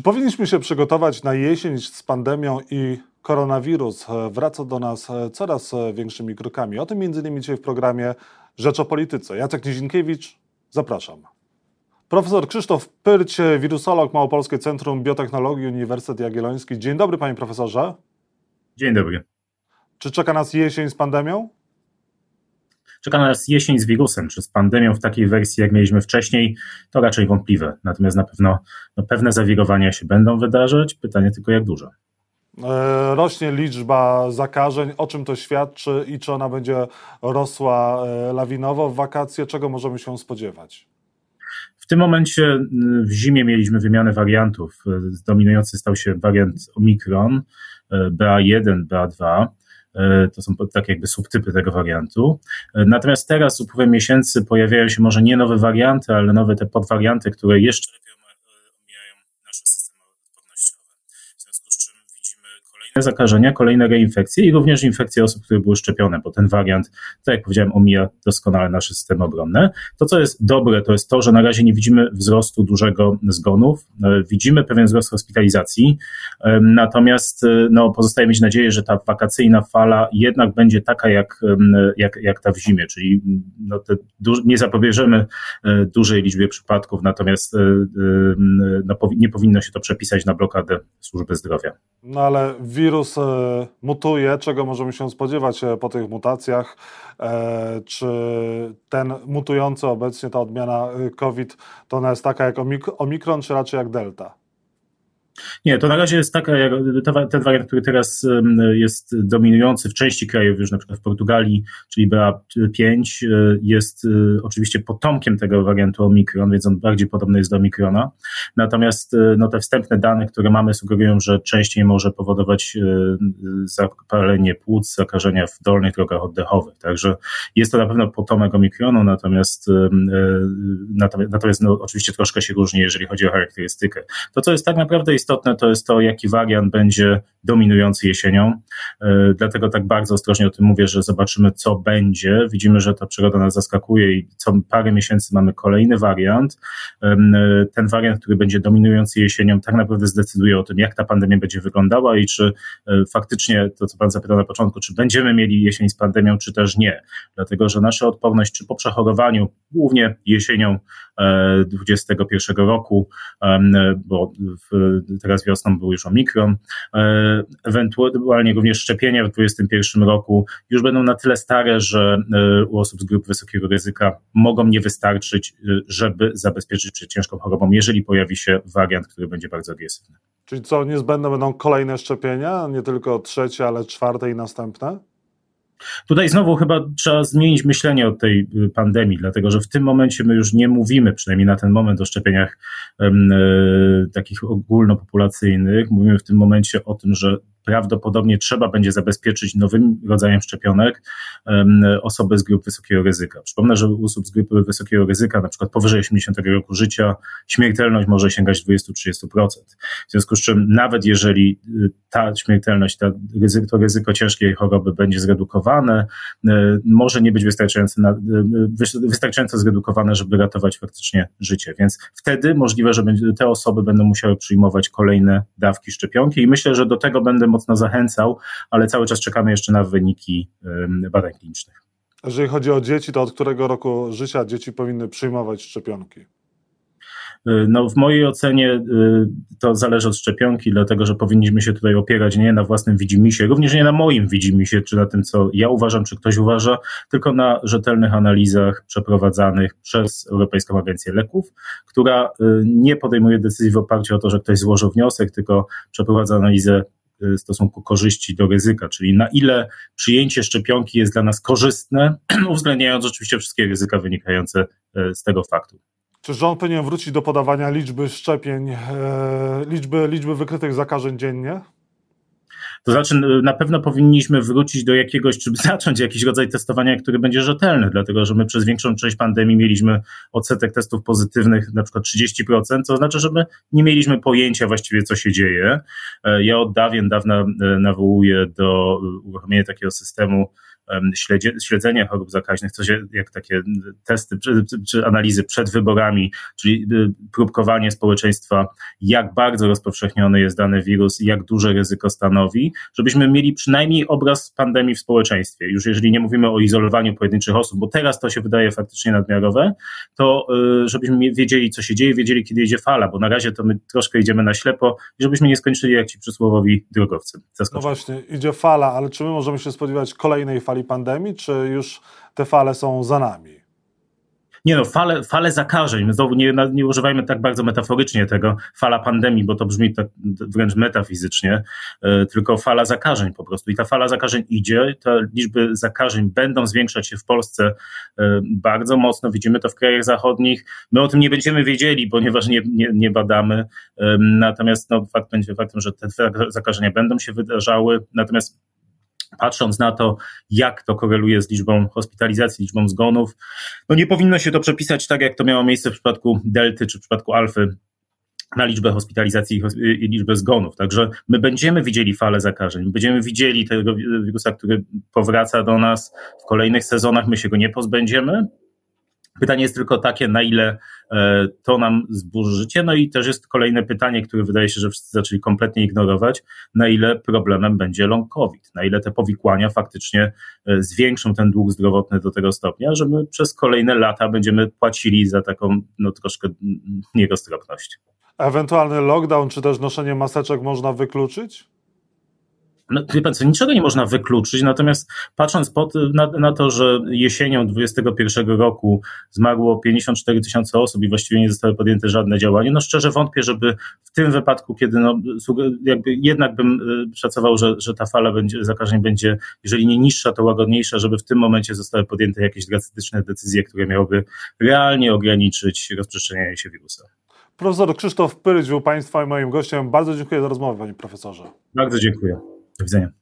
Czy powinniśmy się przygotować na jesień z pandemią i koronawirus wraca do nas coraz większymi krokami? O tym między innymi dzisiaj w programie Rzecz o Polityce. Jacek Nizinkiewicz, zapraszam. Profesor Krzysztof Pyrć, wirusolog Małopolskie Centrum Biotechnologii Uniwersytet Jagielloński. Dzień dobry panie profesorze. Dzień dobry. Czy czeka nas jesień z pandemią? Czeka nas jesień z wirusem, czy z pandemią w takiej wersji, jak mieliśmy wcześniej, to raczej wątpliwe. Natomiast na pewno no, pewne zawirowania się będą wydarzać. Pytanie tylko, jak duże. E, rośnie liczba zakażeń. O czym to świadczy i czy ona będzie rosła e, lawinowo w wakacje? Czego możemy się spodziewać? W tym momencie w zimie mieliśmy wymianę wariantów. Dominujący stał się wariant Omikron, e, BA1, BA2. E, to są tak jakby subtypy tego wariantu. E, natomiast teraz z upływem miesięcy pojawiają się może nie nowe warianty, ale nowe te podwarianty, które jeszcze lepiej omijają nasze systemy odpornościowe. W związku z czym widzimy kolejne zakażenia, kolejne reinfekcje i również infekcje osób, które były szczepione, bo ten wariant, tak jak powiedziałem, omija doskonale nasze systemy obronne. To, co jest dobre, to jest to, że na razie nie widzimy wzrostu dużego zgonów, e, widzimy pewien wzrost hospitalizacji, natomiast e, no, pozostaje mieć nadzieję, że ta wakacyjna fala jednak będzie taka jak, jak, jak ta w zimie, czyli no, te, nie zapobierzemy e, dużej liczbie przypadków, natomiast no, nie powinno się to przepisać na blokadę służby zdrowia. No ale wirus mutuje, czego możemy się spodziewać po tych mutacjach? Czy ten mutujący obecnie, ta odmiana COVID, to ona jest taka jak omikron, czy raczej jak delta? Nie, to na razie jest taka, ten wariant, który teraz jest dominujący w części krajów, już na przykład w Portugalii, czyli BA5, e, jest e, oczywiście potomkiem tego wariantu Omikron, więc on bardziej podobny jest do Omikrona. Natomiast e, no, te wstępne dane, które mamy, sugerują, że częściej może powodować zapalenie płuc, zakażenia w dolnych drogach oddechowych. Także jest to na pewno potomek Omikronu, natomiast, natomiast no, oczywiście troszkę się różni, jeżeli chodzi o charakterystykę. To, co jest tak naprawdę istotne to jest to, jaki wariant będzie dominujący jesienią. E, dlatego tak bardzo ostrożnie o tym mówię, że zobaczymy, co będzie. Widzimy, że ta przyroda nas zaskakuje i co parę miesięcy mamy kolejny wariant. E, ten wariant, który będzie dominujący jesienią, tak naprawdę zdecyduje o tym, jak ta pandemia będzie wyglądała i czy e, faktycznie to, co Pan zapytał na początku, czy będziemy mieli jesień z pandemią, czy też nie. Dlatego, że nasza odporność, czy po przechorowaniu, głównie jesienią 2021 roku, bo teraz wiosną był już omikron, e, ewentualnie również szczepienia w 2021 roku już będą na tyle stare, że e, u osób z grupy wysokiego ryzyka mogą nie wystarczyć, e, żeby zabezpieczyć przed ciężką chorobą, jeżeli pojawi się wariant, który będzie bardzo agresywny. Czyli co, niezbędne będą kolejne szczepienia, nie tylko trzecie, ale czwarte i następne? Tutaj znowu chyba trzeba zmienić myślenie o tej y, pandemii, dlatego że w tym momencie my już nie mówimy, przynajmniej na ten moment, o szczepieniach e, takich ogólnopopulacyjnych. Mówimy w tym momencie o tym, że prawdopodobnie trzeba będzie zabezpieczyć nowym rodzajem szczepionek osoby z grup wysokiego ryzyka. Przypomnę, że u osób z grupy wysokiego ryzyka, na przykład powyżej 80 roku życia, śmiertelność może sięgać 20-30%. W związku z czym nawet jeżeli y, ta śmiertelność, ta ryzyko, to ryzyko ciężkiej choroby będzie zredukowane, y, może nie być wystarczająco, y, wystarczająco zredukowane, żeby ratować faktycznie życie. Więc wtedy możliwe, że te osoby będą musiały przyjmować kolejne dawki szczepionki i myślę, że do tego będę mocno zachęcał, ale cały czas czekamy jeszcze na wyniki badań klinicznych. Jeżeli chodzi o dzieci, to od którego roku życia dzieci powinny przyjmować szczepionki? Y, no, w mojej ocenie y, to zależy od szczepionki, dlatego że powinniśmy się tutaj opierać nie na własnym widzimisię, również nie na moim widzimisię, czy na tym, co ja uważam, czy ktoś uważa, tylko na rzetelnych analizach przeprowadzanych przez Europejską Agencję Leków, która y, nie podejmuje decyzji w oparciu o to, że ktoś złożył wniosek, tylko przeprowadza analizę w stosunku korzyści do ryzyka, czyli na ile przyjęcie szczepionki jest dla nas korzystne, uwzględniając oczywiście wszystkie ryzyka wynikające z tego faktu. Czy rząd powinien wrócić do podawania liczby szczepień, e, liczby, liczby wykrytych zakażeń dziennie? To znaczy, na pewno powinniśmy wrócić do jakiegoś, czy zacząć jakiś rodzaj testowania, który będzie rzetelny, dlatego że my przez większą część pandemii mieliśmy odsetek testów pozytywnych na przykład 30%, co oznacza, że my nie mieliśmy pojęcia właściwie, co się dzieje. E, ja od dawien dawna e, nawołuję do uruchomienia takiego systemu śledzenie chorób zakaźnych, coś jak takie testy czy, czy analizy przed wyborami, czyli y, próbkowanie społeczeństwa, jak bardzo rozpowszechniony jest dany wirus i jak duże ryzyko stanowi, żebyśmy mieli przynajmniej obraz pandemii w społeczeństwie. Już jeżeli nie mówimy o izolowaniu pojedynczych osób, bo teraz to się wydaje faktycznie nadmiarowe, to y, żebyśmy wiedzieli, co się dzieje, wiedzieli, kiedy idzie fala, bo na razie to my troszkę idziemy na ślepo i żebyśmy nie skończyli jak ci przysłowowi drogowcy. No właśnie, idzie fala, ale czy my możemy się spodziewać kolejnej fali pandemii, czy już te fale są za nami? Nie no, fale, fale zakażeń, znowu nie, nie używajmy tak bardzo metaforycznie tego, fala pandemii, bo to brzmi tak wręcz metafizycznie, e, tylko fala zakażeń po prostu. I ta fala zakażeń idzie, te liczby zakażeń będą zwiększać się w Polsce e, bardzo mocno, widzimy to w krajach zachodnich. My o tym nie będziemy wiedzieli, ponieważ nie, nie, nie badamy, e, natomiast no, fakt będzie faktem, że te zakażenia będą się wydarzały, natomiast patrząc na to, jak to koreluje z liczbą hospitalizacji, liczbą zgonów, no nie powinno się to przepisać tak, jak to miało miejsce w przypadku delty czy w przypadku alfy na liczbę hospitalizacji i liczbę zgonów. Także my będziemy widzieli falę zakażeń, będziemy widzieli tego wirusa, który powraca do nas w kolejnych sezonach, my się go nie pozbędziemy, Pytanie jest tylko takie, na ile e, to nam zburzy życie. No i też jest kolejne pytanie, które wydaje się, że wszyscy zaczęli kompletnie ignorować, na ile problemem będzie long COVID, na ile te powikłania faktycznie e, zwiększą ten dług zdrowotny do tego stopnia, że my przez kolejne lata będziemy płacili za taką no, troszkę nieroztropność. Ewentualny lockdown czy też noszenie maseczek można wykluczyć? No, wie pan co, niczego nie można wykluczyć, natomiast patrząc pod, na, na, to, że jesienią 2021 roku zmarło 54 tysiące osób i właściwie nie zostały podjęte żadne działania, no szczerze wątpię, żeby w tym wypadku, kiedy no, jakby jednak bym y, szacował, że, że ta fala będzie, zakażeń będzie, jeżeli nie niższa, to łagodniejsza, żeby w tym momencie zostały podjęte jakieś drastyczne decyzje, które miałyby realnie ograniczyć rozprzestrzenianie się wirusa. Profesor Krzysztof Pyryć był Państwa i moim gościem. Bardzo dziękuję za rozmowę, Panie Profesorze. Bardzo dziękuję. Do widzenia.